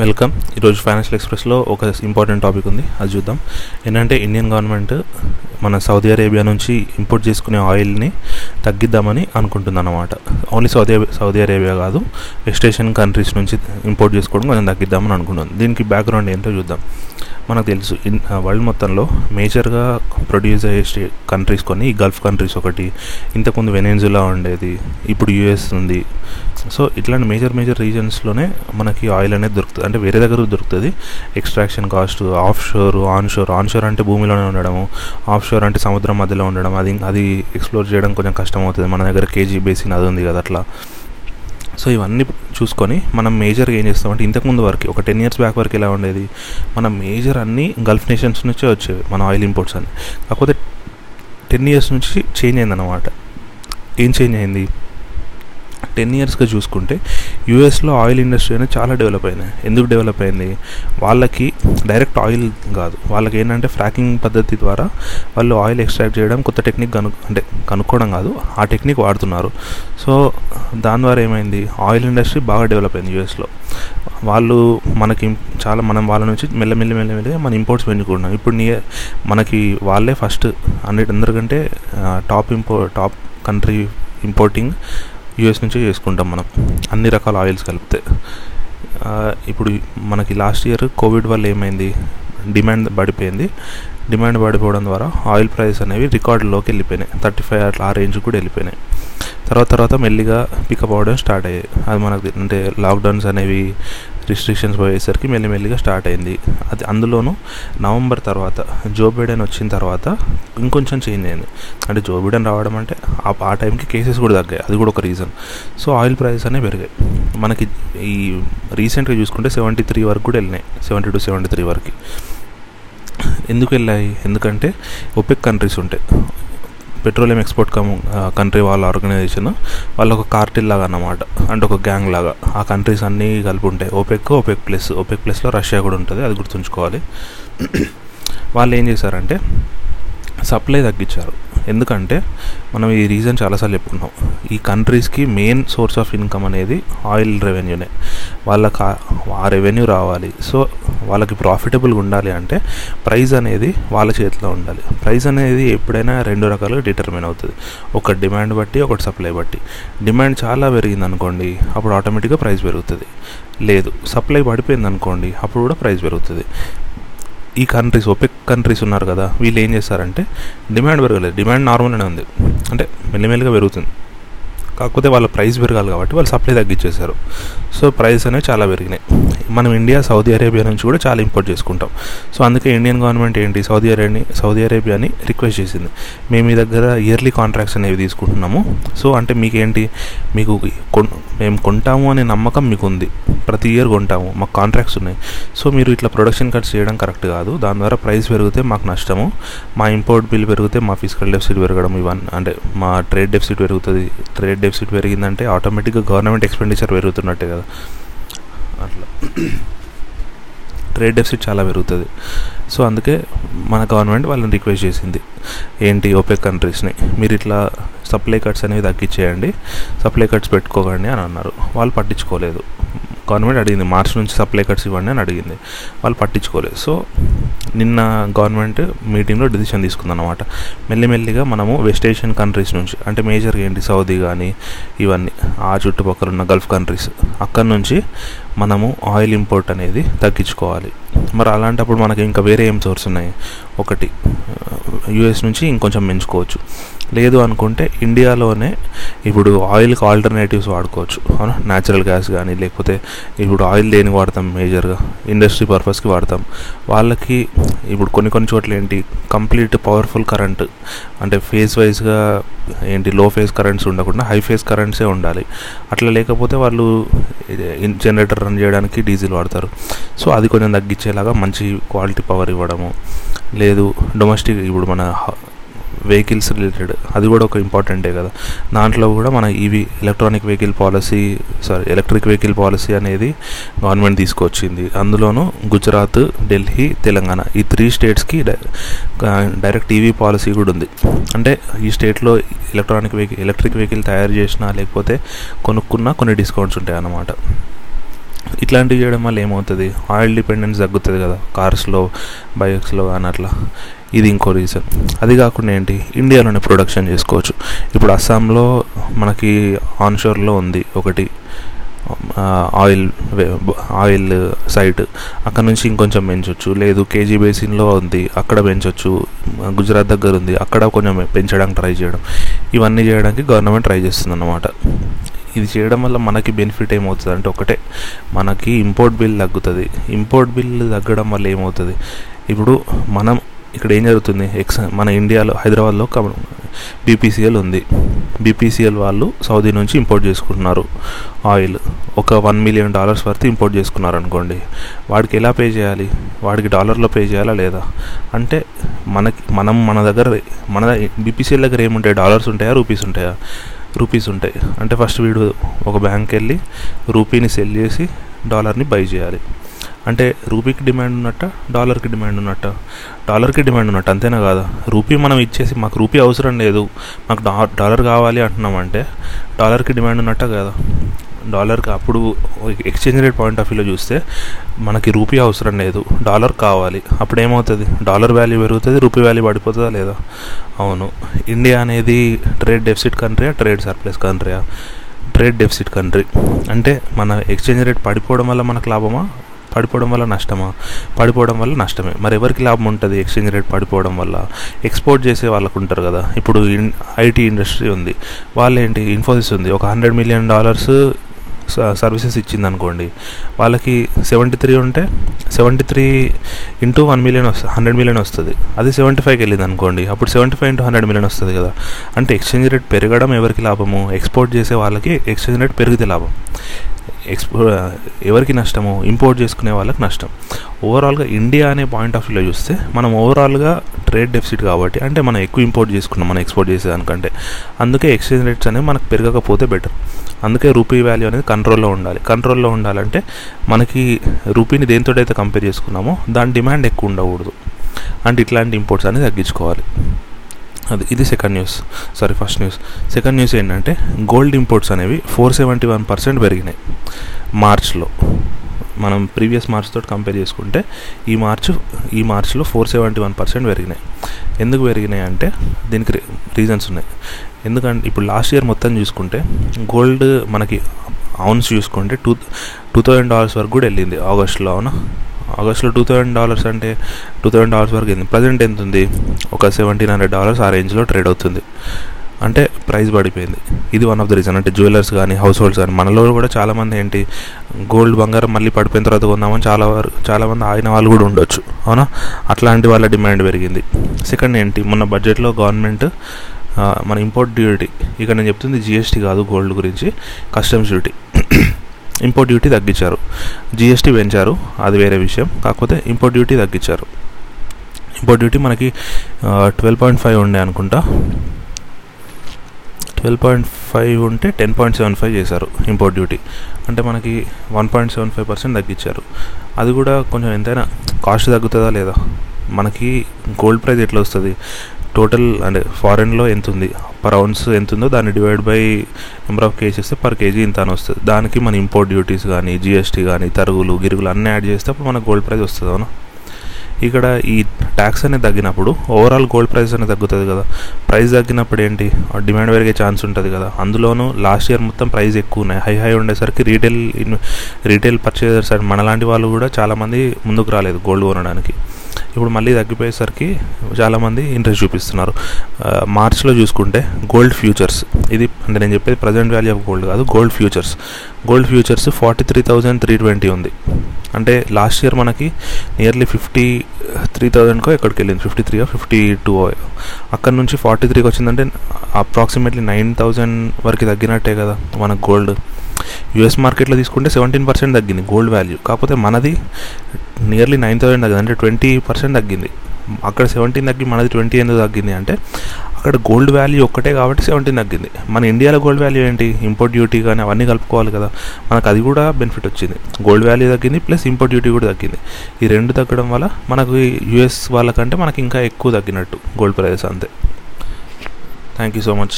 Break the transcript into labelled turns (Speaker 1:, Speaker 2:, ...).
Speaker 1: Welcome ఈరోజు financial ఎక్స్ప్రెస్లో ఒక ఇంపార్టెంట్ టాపిక్ ఉంది. అది చూద్దాం. ఏంటంటే ఇండియన్ గవర్నమెంట్ మన సౌదీ అరేబియా నుంచి ఇంపోర్ట్ చేసుకునే ఆయిల్ని తగ్గిద్దామని అనుకుంటుందన్నమాట. ఓన్లీ సౌదీ సౌదీ అరేబియా కాదు వెస్ట్ ఏషియన్ కంట్రీస్ నుంచి ఇంపోర్ట్ చేసుకోవడం కొంచెం తగ్గిద్దామని అనుకుంటుంది దీనికి బ్యాక్గ్రౌండ్ ఏంటో చూద్దాం. మనకు తెలుసు. ఇన్ వరల్డ్ మొత్తంలో మేజర్గా ప్రొడ్యూస్ అయ్యే కంట్రీస్ కొన్ని ఈ గల్ఫ్ కంట్రీస్ ఒకటి ఇంతకుముందు వెనెన్జులా ఉండేది ఇప్పుడు యుఎస్ ఉంది. సో ఇట్లాంటి మేజర్ మేజర్ రీజన్స్లోనే మనకి ఆయిల్ అనేది దొరుకుతుంది. అంటే వేరే దగ్గర దొరుకుతుంది. Extraction cost offshore onshore onshore అంటే భూమిలోనే ఉండడము ఆఫ్ షోర్ అంటే సముద్రం మధ్యలో ఉండడం అది అది ఎక్స్ప్లోర్ చేయడం కొంచెం కష్టం అవుతుంది మన దగ్గర కేజీ బేసిన్ అది ఉంది కదా అట్లా. సో ఇవన్నీ చూసుకొని మనం మేజర్గా ఏం చేస్తామంటే ఇంతకుముందు వరకు ఒక టెన్ ఇయర్స్ బ్యాక్ వరకు ఎలా ఉండేది? మన మేజర్ అన్నీ గల్ఫ్ నేషన్స్ నుంచే వచ్చేవి మన ఆయిల్ ఇంపోర్ట్స్ అన్ని. కాకపోతే టెన్ ఇయర్స్ నుంచి చేంజ్ అయిందన్నమాట. ఏం చేంజ్ అయింది? టెన్ ఇయర్స్గా చూసుకుంటే యూఎస్లో ఆయిల్ ఇండస్ట్రీ అనేది చాలా డెవలప్ అయింది ఎందుకు డెవలప్ అయింది? వాళ్ళకి డైరెక్ట్ ఆయిల్ కాదు. వాళ్ళకి ఏంటంటే ఫ్రాకింగ్ పద్ధతి ద్వారా వాళ్ళు ఆయిల్ ఎక్స్ట్రాక్ట్ చేయడం కొత్త టెక్నిక్ కను అంటే కనుక్కోవడం కాదు ఆ టెక్నిక్ వాడుతున్నారు. సో దాని ద్వారా ఏమైంది? ఆయిల్ ఇండస్ట్రీ బాగా డెవలప్ అయింది యూఎస్లో. వాళ్ళు మనకి చాలా మనం వాళ్ళ నుంచి మెల్లమెల్లి మెల్లమెల్లిగా మన ఇంపోర్ట్స్ పెంచుకుంటున్నాం. ఇప్పుడు నీ మనకి వాళ్ళే ఫస్ట్ అన్నిటి అందరికంటే టాప్ ఇంపో టాప్ కంట్రీ ఇంపోర్టింగ్ యూఎస్ నుంచే చేసుకుంటాం మనం. అన్ని రకాల ఆయిల్స్ కలిపితే. ఇప్పుడు మనకి లాస్ట్ ఇయర్ కోవిడ్ వల్ల ఏమైంది? డిమాండ్ పడిపోయింది. డిమాండ్ పడిపోవడం ద్వారా ఆయిల్ ప్రైస్ అనేవి రికార్డులోకి వెళ్ళిపోయినాయి. థర్టీ ఫైవ్ అట్లా ఆ రేంజ్ కూడా వెళ్ళిపోయినాయి. తర్వాత తర్వాత మెల్లిగా పికప్ అవ్వడం స్టార్ట్ అయ్యాయి. అది మనకు అంటే లాక్డౌన్స్ అనేవి రిస్ట్రిక్షన్స్ పోయేసరికి మెల్లిమెల్లిగా స్టార్ట్ అయింది. అది అందులోనూ నవంబర్ తర్వాత జో బైడెన్ వచ్చిన తర్వాత ఇంకొంచెం చేంజ్ అయింది. అంటే జో బైడెన్ రావడం అంటే ఆ టైంకి కేసెస్ కూడా తగ్గాయి. అది కూడా ఒక రీజన్ సో ఆయిల్ ప్రైసెస్ అనేవి పెరిగాయి. మనకి ఈ రీసెంట్గా చూసుకుంటే సెవెంటీ త్రీ వరకు కూడా వెళ్ళినాయి. సెవెంటీ టు సెవెంటీ త్రీ వరకు. ఎందుకు వెళ్ళాయి? ఎందుకంటే ఒపెక్ కంట్రీస్ ఉంటాయి పెట్రోలియం ఎక్స్పోర్ట్ కమ్ కంట్రీ వాళ్ళ ఆర్గనైజేషన్ వాళ్ళ ఒక కార్టిల్ లాగా అన్నమాట. అంటే ఒక గ్యాంగ్ లాగా. ఆ కంట్రీస్ అన్నీ కలిపి ఉంటాయి ఓపెక్ ఓపెక్ ప్లస్. ఓపెక్ ప్లస్లో రష్యా కూడా ఉంటుంది. అది గుర్తుంచుకోవాలి. వాళ్ళు ఏం చేశారంటే సప్లై తగ్గించారు. ఎందుకంటే మనం ఈ రీజన్ చాలాసార్లు చెప్పుకున్నాం. ఈ కంట్రీస్కి మెయిన్ సోర్స్ ఆఫ్ ఇన్కమ్ అనేది ఆయిల్ రెవెన్యూనే వాళ్ళకి ఆ రెవెన్యూ రావాలి. సో వాళ్ళకి ప్రాఫిటబుల్గా ఉండాలి అంటే ప్రైస్ అనేది వాళ్ళ చేతిలో ఉండాలి. ప్రైస్ అనేది ఎప్పుడైనా రెండు రకాలుగా డిటర్మిన్ అవుతుంది. ఒక డిమాండ్ బట్టి ఒకటి సప్లై బట్టి. డిమాండ్ చాలా పెరిగింది అనుకోండి అప్పుడు ఆటోమేటిక్గా ప్రైస్ పెరుగుతుంది. లేదు సప్లై పడిపోయింది అనుకోండి అప్పుడు కూడా ప్రైస్ పెరుగుతుంది. ఈ కంట్రీస్ ఒపెక్ కంట్రీస్ ఉన్నారు కదా వీళ్ళు ఏం చేస్తారంటే డిమాండ్ పెరగలేదు. డిమాండ్ నార్మల్గానే ఉంది. అంటే మెల్లిమెల్లిగా పెరుగుతుంది. కాకపోతే వాళ్ళ ప్రైస్ పెరగాలి కాబట్టి వాళ్ళు సప్లై తగ్గించేశారు. సో ప్రైస్ అనేవి చాలా పెరిగినాయి. మనం ఇండియా సౌదీ అరేబియా నుంచి కూడా చాలా ఇంపోర్ట్ చేసుకుంటాం. సో అందుకే ఇండియన్ గవర్నమెంట్ ఏంటి? సౌదీ అరేబియాని సౌదీ అరేబియాని రిక్వెస్ట్ చేసింది. మేము మీ దగ్గర ఇయర్లీ కాంట్రాక్ట్స్ అనేవి తీసుకుంటున్నాము. సో అంటే మీకేంటి? మీకు కొన్ మేము కొంటాము అనే నమ్మకం మీకు ఉంది ప్రతి ఇయర్ కొంటాము. మాకు కాంట్రాక్ట్స్ ఉన్నాయి. సో మీరు ఇట్లా ప్రొడక్షన్ కట్స్ చేయడం కరెక్ట్ కాదు. దాని ద్వారా ప్రైస్ పెరిగితే మాకు నష్టము. మా ఇంపోర్ట్ బిల్ పెరిగితే మా ఫిజికల్ డెఫిసిట్ పెరగడం ఇవన్నీ అంటే మా ట్రేడ్ డెఫిసిట్ పెరుగుతుంది. ట్రేడ్ డెఫిసిట్ పెరిగిందంటే ఆటోమేటిక్గా గవర్నమెంట్ ఎక్స్పెండిచర్ పెరుగుతున్నట్టే కదా. అట్లా. ట్రేడ్ డెఫిసిట్ చాలా పెరుగుతుంది. సో అందుకే మన గవర్నమెంట్ వాళ్ళని రిక్వెస్ట్ చేసింది. ఏంటి ఓపెక్ కంట్రీస్ని? మీరు ఇట్లా సప్లై కట్స్ అనేవి తగ్గించేయండి సప్లై కట్స్ పెట్టుకోకండి అని అన్నారు. వాళ్ళు పట్టించుకోలేదు. గవర్నమెంట్ అడిగింది మార్చ్ నుంచి సప్లై కట్స్ ఇవ్వండి అని అడిగింది. వాళ్ళు పట్టించుకోలేదు. సో నిన్న గవర్నమెంట్ మీటింగ్లో డిసిషన్ తీసుకుందన్నమాట. మెల్లిమెల్లిగా మనము వెస్ట్ ఏషియన్ కంట్రీస్ నుంచి అంటే మేజర్గా ఏంటి సౌదీ కానీ ఇవన్నీ ఆ చుట్టుపక్కల ఉన్న గల్ఫ్ కంట్రీస్ అక్కడ నుంచి మనము ఆయిల్ ఇంపోర్ట్ అనేది తగ్గించుకోవాలి. మరి అలాంటప్పుడు మనకి ఇంకా వేరే ఏం సోర్స్ ఉన్నాయి? ఒకటి యుఎస్ నుంచి ఇంకొంచెం పెంచుకోవచ్చు లేదు అనుకుంటే ఇండియాలోనే ఇప్పుడు ఆయిల్కి ఆల్టర్నేటివ్స్ వాడుకోవచ్చు. అవునా? న్యాచురల్ గ్యాస్ కానీ లేకపోతే ఇప్పుడు ఆయిల్ దేనికి వాడతాం మేజర్గా ఇండస్ట్రీ పర్పస్కి వాడతాం. వాళ్ళకి ఇప్పుడు కొన్ని కొన్ని చోట్ల ఏంటి? కంప్లీట్ పవర్ఫుల్ కరెంట్ అంటే ఫేజ్ వైజ్గా ఏంటి లో ఫేస్ కరెంట్స్ ఉండకుండా హై ఫేస్ కరెంట్సే ఉండాలి. అట్లా లేకపోతే వాళ్ళు జనరేటర్ రన్ చేయడానికి డీజిల్ వాడతారు. సో అది కొంచెం తగ్గించేలాగా మంచి క్వాలిటీ పవర్ ఇవ్వడము. లేదు డొమెస్టిక్ ఇప్పుడు మన వెహికల్స్ రిలేటెడ్. అది కూడా ఒక ఇంపార్టెంటే కదా. దాంట్లో కూడా మన EV electronic vehicle policy sorry electric vehicle policy అనేది గవర్నమెంట్ తీసుకొచ్చింది. అందులోనూ గుజరాత్ ఢిల్లీ తెలంగాణ ఈ త్రీ స్టేట్స్కి డైరెక్ట్ ఈవీ పాలసీ కూడా ఉంది. అంటే ఈ స్టేట్లో ఎలక్ట్రానిక్ వెహికల్ ఎలక్ట్రిక్ వెహికల్ తయారు చేసినా లేకపోతే కొనుక్కున్నా కొన్ని డిస్కౌంట్స్ ఉంటాయి అన్నమాట. ఇట్లాంటివి చేయడం వల్ల ఏమవుతుంది? ఆయిల్ డిపెండెన్స్ తగ్గుతుంది కదా కార్స్లో బైక్స్లో అని అట్లా ఇది ఇంకో రీజన్ అది కాకుండా ఏంటి? ఇండియాలోనే ప్రొడక్షన్ చేసుకోవచ్చు. ఇప్పుడు అస్సాంలో మనకి ఆన్షోర్లో ఉంది ఒకటి. Oil oil site. అక్కడ నుంచి ఇంకొంచెం పెంచవచ్చు లేదు కేజీ బేసిన్లో ఉంది. అక్కడ పెంచవచ్చు గుజరాత్ దగ్గర ఉంది. అక్కడ కొంచెం పెంచడానికి ట్రై చేయడం. ఇవన్నీ చేయడానికి గవర్నమెంట్ ట్రై చేస్తుంది అన్నమాట ఇది చేయడం వల్ల మనకి బెనిఫిట్ ఏమవుతుంది అంటే ఒకటే. మనకి ఇంపోర్ట్ బిల్ తగ్గుతుంది. ఇంపోర్ట్ బిల్ తగ్గడం వల్ల ఏమవుతుంది? ఇప్పుడు మనం ఇక్కడ ఏం జరుగుతుంది? ఎక్స్ మన ఇండియాలో హైదరాబాద్లో బీపీసీఎల్ ఉంది. బీపీసీఎల్ వాళ్ళు సౌదీ నుంచి ఇంపోర్ట్ చేసుకుంటున్నారు ఆయిల్. ఒక వన్ మిలియన్ డాలర్స్ వరకు ఇంపోర్ట్ చేసుకున్నారు అనుకోండి వాడికి ఎలా పే చేయాలి? వాడికి డాలర్లో పే చేయాలా లేదా? అంటే మనకి మనం మన దగ్గర మన బీపీసీఎల్ దగ్గర ఏముంటాయి? డాలర్స్ ఉంటాయా? రూపీస్ ఉంటాయా? రూపీస్ ఉంటాయి. అంటే ఫస్ట్ వీడు ఒక బ్యాంక్ వెళ్ళి రూపీని సెల్ చేసి డాలర్ని బై చేయాలి. అంటే రూపీకి డిమాండ్ ఉన్నట్ట డాలర్కి డిమాండ్ ఉన్నట్ట? డాలర్కి డిమాండ్ ఉన్నట్టు అంతేనా కాదా? రూపీ మనం ఇచ్చేసి మాకు రూపీ అవసరం లేదు మాకు డా డాలర్ కావాలి అంటున్నామంటే డాలర్కి డిమాండ్ ఉన్నట్ట కదా? డాలర్కి అప్పుడు ఎక్స్చేంజ్ రేట్ పాయింట్ ఆఫ్ వ్యూలో చూస్తే మనకి రూపీ అవసరం లేదు డాలర్ కావాలి. అప్పుడు ఏమవుతుంది? డాలర్ వాల్యూ పెరుగుతుంది రూపీ వాల్యూ పడిపోతుందా లేదా? అవును. ఇండియా అనేది ట్రేడ్ డెఫిసిట్ కంట్రీయా trade surplus కంట్రీయా? Trade deficit country. అంటే మన ఎక్స్చేంజ్ రేట్ పడిపోవడం వల్ల మనకు లాభమా? పడిపోవడం వల్ల నష్టమా? పడిపోవడం వల్ల నష్టమే. మరి ఎవరికి లాభం ఉంటుంది ఎక్స్చేంజ్ రేట్ పడిపోవడం వల్ల? ఎక్స్పోర్ట్ చేసే వాళ్ళకు ఉంటారు కదా. ఇప్పుడు ఐటీ ఇండస్ట్రీ ఉంది. వాళ్ళేంటి? ఇన్ఫోసిస్ ఉంది. ఒక హండ్రెడ్ మిలియన్ డాలర్స్ సర్వీసెస్ ఇచ్చింది అనుకోండి వాళ్ళకి సెవెంటీ త్రీ ఉంటే seventy three into one million వస్తుంది హండ్రెడ్ మిలియన్ వస్తుంది. అది సెవెంటీ ఫైవ్కి వెళ్ళింది అనుకోండి అప్పుడు seventy five into hundred million వస్తుంది కదా. అంటే ఎక్స్చేంజ్ రేట్ పెరగడం ఎవరికి లాభము? ఎక్స్పోర్ట్ చేసే వాళ్ళకి ఎక్స్చేంజ్ రేట్ పెరిగితే లాభం. ఎక్స్పో ఎవరికి నష్టము ఇంపోర్ట్ చేసుకునే వాళ్ళకి నష్టం. ఓవరాల్గా ఇండియా అనే పాయింట్ ఆఫ్ వ్యూలో చూస్తే మనం ఓవరాల్గా ట్రేడ్ డెఫిసిట్ కాబట్టి అంటే మనం ఎక్కువ ఇంపోర్ట్ చేసుకున్నాం మనం ఎక్స్పోర్ట్ చేసేదానికంటే అందుకే ఎక్స్చేంజ్ రేట్స్ అనేవి మనకు పెరగకపోతే బెటర్ అందుకే రూపీ వాల్యూ అనేది కంట్రోల్లో ఉండాలి. కంట్రోల్లో ఉండాలంటే మనకి రూపీని దేంతో అయితే కంపేర్ చేసుకున్నామో దాని డిమాండ్ ఎక్కువ ఉండకూడదు. అంటే ఇట్లాంటి ఇంపోర్ట్స్ అనేది తగ్గించుకోవాలి. అది ఇది second news sorry first news second news ఏంటంటే గోల్డ్ ఇంపోర్ట్స్ అనేవి ఫోర్ సెవెంటీ వన్ పర్సెంట్ పెరిగినాయి. మార్చ్లో. మనం ప్రీవియస్ మార్చ్ తోటి కంపేర్ చేసుకుంటే ఈ మార్చ్ ఈ మార్చ్లో ఫోర్ సెవెంటీ వన్ పర్సెంట్ పెరిగినాయి. ఎందుకు పెరిగినాయి అంటే దీనికి రీజన్స్ ఉన్నాయి. ఎందుకంటే ఇప్పుడు లాస్ట్ ఇయర్ మొత్తం చూసుకుంటే గోల్డ్ మనకి అవున్స్ చూసుకుంటే టూ టూ థౌజండ్ డాలర్స్ వరకు కూడా వెళ్ళింది. ఆగస్ట్లో అవునా? ఆగస్ట్లో టూ థౌజండ్ డాలర్స్ అంటే టూ థౌజండ్ డాలర్స్ వరకు అయింది ప్రజెంట్ ఎంత ఉంది ఒక సెవెంటీన్ హండ్రెడ్ డాలర్స్ ఆ రేంజ్లో ట్రేడ్ అవుతుంది. అంటే ప్రైస్ పడిపోయింది. ఇది వన్ ఆఫ్ ద రీజన్ అంటే జ్యువెలర్స్ కానీ హౌస్ హోల్డ్స్ కానీ మనలో కూడా చాలామంది ఏంటి గోల్డ్ బంగారం మళ్ళీ పడిపోయిన తర్వాత కొందామని చాలా వరకు చాలామంది ఆగిన వాళ్ళు కూడా ఉండొచ్చు. అవునా? అట్లాంటి వాళ్ళ డిమాండ్ పెరిగింది. సెకండ్ ఏంటి? మొన్న బడ్జెట్లో గవర్నమెంట్ మన ఇంపోర్ట్ డ్యూటీ ఇక నేను చెప్తుంది జిఎస్టీ కాదు గోల్డ్ గురించి. కస్టమ్స్ డ్యూటీ ఇంపోర్ట్ డ్యూటీ తగ్గించారు. జిఎస్టీ పెంచారు అది వేరే విషయం. కాకపోతే ఇంపోర్ట్ డ్యూటీ తగ్గించారు. ఇంపోర్ట్ డ్యూటీ మనకి ట్వెల్వ్ పాయింట్ ఫైవ్ ఉండే అనుకుంటా. ట్వెల్వ్ పాయింట్ ఫైవ్ ఉంటే టెన్ పాయింట్ సెవెన్ ఫైవ్ చేశారు ఇంపోర్ట్ డ్యూటీ అంటే మనకి one point seven five percent తగ్గించారు. అది కూడా కొంచెం ఎంతైనా కాస్ట్ తగ్గుతుందా లేదా? మనకి గోల్డ్ ప్రైస్ ఎట్లా వస్తుంది? టోటల్ అంటే ఫారెన్లో ఎంత ఉంది పర్ అవన్స్ ఎంత ఉందో దాన్ని divide by number of kgs per kg ఇంత అని వస్తుంది. దానికి మన ఇంపోర్ట్ డ్యూటీస్ కానీ జిఎస్టీ కానీ తరుగులు గిరుగులు అన్నీ యాడ్ చేస్తే అప్పుడు మనకు గోల్డ్ ప్రైస్ వస్తుంది అవునా? ఇక్కడ ఈ ట్యాక్స్ అనేది తగ్గినప్పుడు ఓవరాల్ గోల్డ్ ప్రైస్ అనేది తగ్గుతుంది కదా. ప్రైస్ తగ్గినప్పుడు ఏంటి? డిమాండ్ పెరిగే ఛాన్స్ ఉంటుంది కదా. అందులోనూ లాస్ట్ ఇయర్ మొత్తం ప్రైస్ ఎక్కువ ఉన్నాయి. హై హై ఉండేసరికి రీటైల్ రీటైల్ పర్చేజర్స్ అండ్ మనలాంటి వాళ్ళు కూడా చాలామంది ముందుకు రాలేదు గోల్డ్ కొనడానికి. ఇప్పుడు మళ్ళీ తగ్గిపోయేసరికి చాలామంది ఇంట్రెస్ట్ చూపిస్తున్నారు. మార్చ్లో చూసుకుంటే గోల్డ్ ఫ్యూచర్స్. ఇది అంటే నేను చెప్పేది ప్రజెంట్ వాల్యూ ఆఫ్ గోల్డ్ కాదు gold futures. Gold futures forty three thousand three twenty ఉంది. అంటే లాస్ట్ ఇయర్ మనకి నియర్లీ ఫిఫ్టీ త్రీ థౌజండ్కో ఎక్కడికి వెళ్ళింది? ఫిఫ్టీ త్రీ ఫిఫ్టీ టూ అక్కడ నుంచి ఫార్టీ త్రీకి వచ్చిందంటే అప్రాక్సిమేట్లీ నైన్ థౌజండ్ వరకు తగ్గినట్టే కదా మనకు గోల్డ్. యూఎస్ మార్కెట్లో తీసుకుంటే సెవెంటీన్ పర్సెంట్ తగ్గింది గోల్డ్ వాల్యూ. కాకపోతే మనది నియర్లీ నైన్ థౌసండ్ తగ్గింది. అంటే ట్వంటీ పర్సెంట్ తగ్గింది. అక్కడ సెవెంటీన్ తగ్గి మనది ట్వంటీ ఎందుకు తగ్గింది అంటే అక్కడ గోల్డ్ వాల్యూ ఒక్కటే కాబట్టి సెవెంటీన్ తగ్గింది. మన ఇండియాలో గోల్డ్ వాల్యూ ఏంటి? ఇంపోర్ట్ డ్యూటీ కానీ అవన్నీ కలుపుకోవాలి కదా. మనకు అది కూడా బెనిఫిట్ వచ్చింది. గోల్డ్ వాల్యూ తగ్గింది ప్లస్ ఇంపోర్ట్ డ్యూటీ కూడా తగ్గింది. ఈ రెండు తగ్గడం వల్ల మనకు యూఎస్ వాళ్ళకంటే మనకి ఇంకా ఎక్కువ తగ్గినట్టు గోల్డ్ ప్రైస్ అంతే. Thank you so much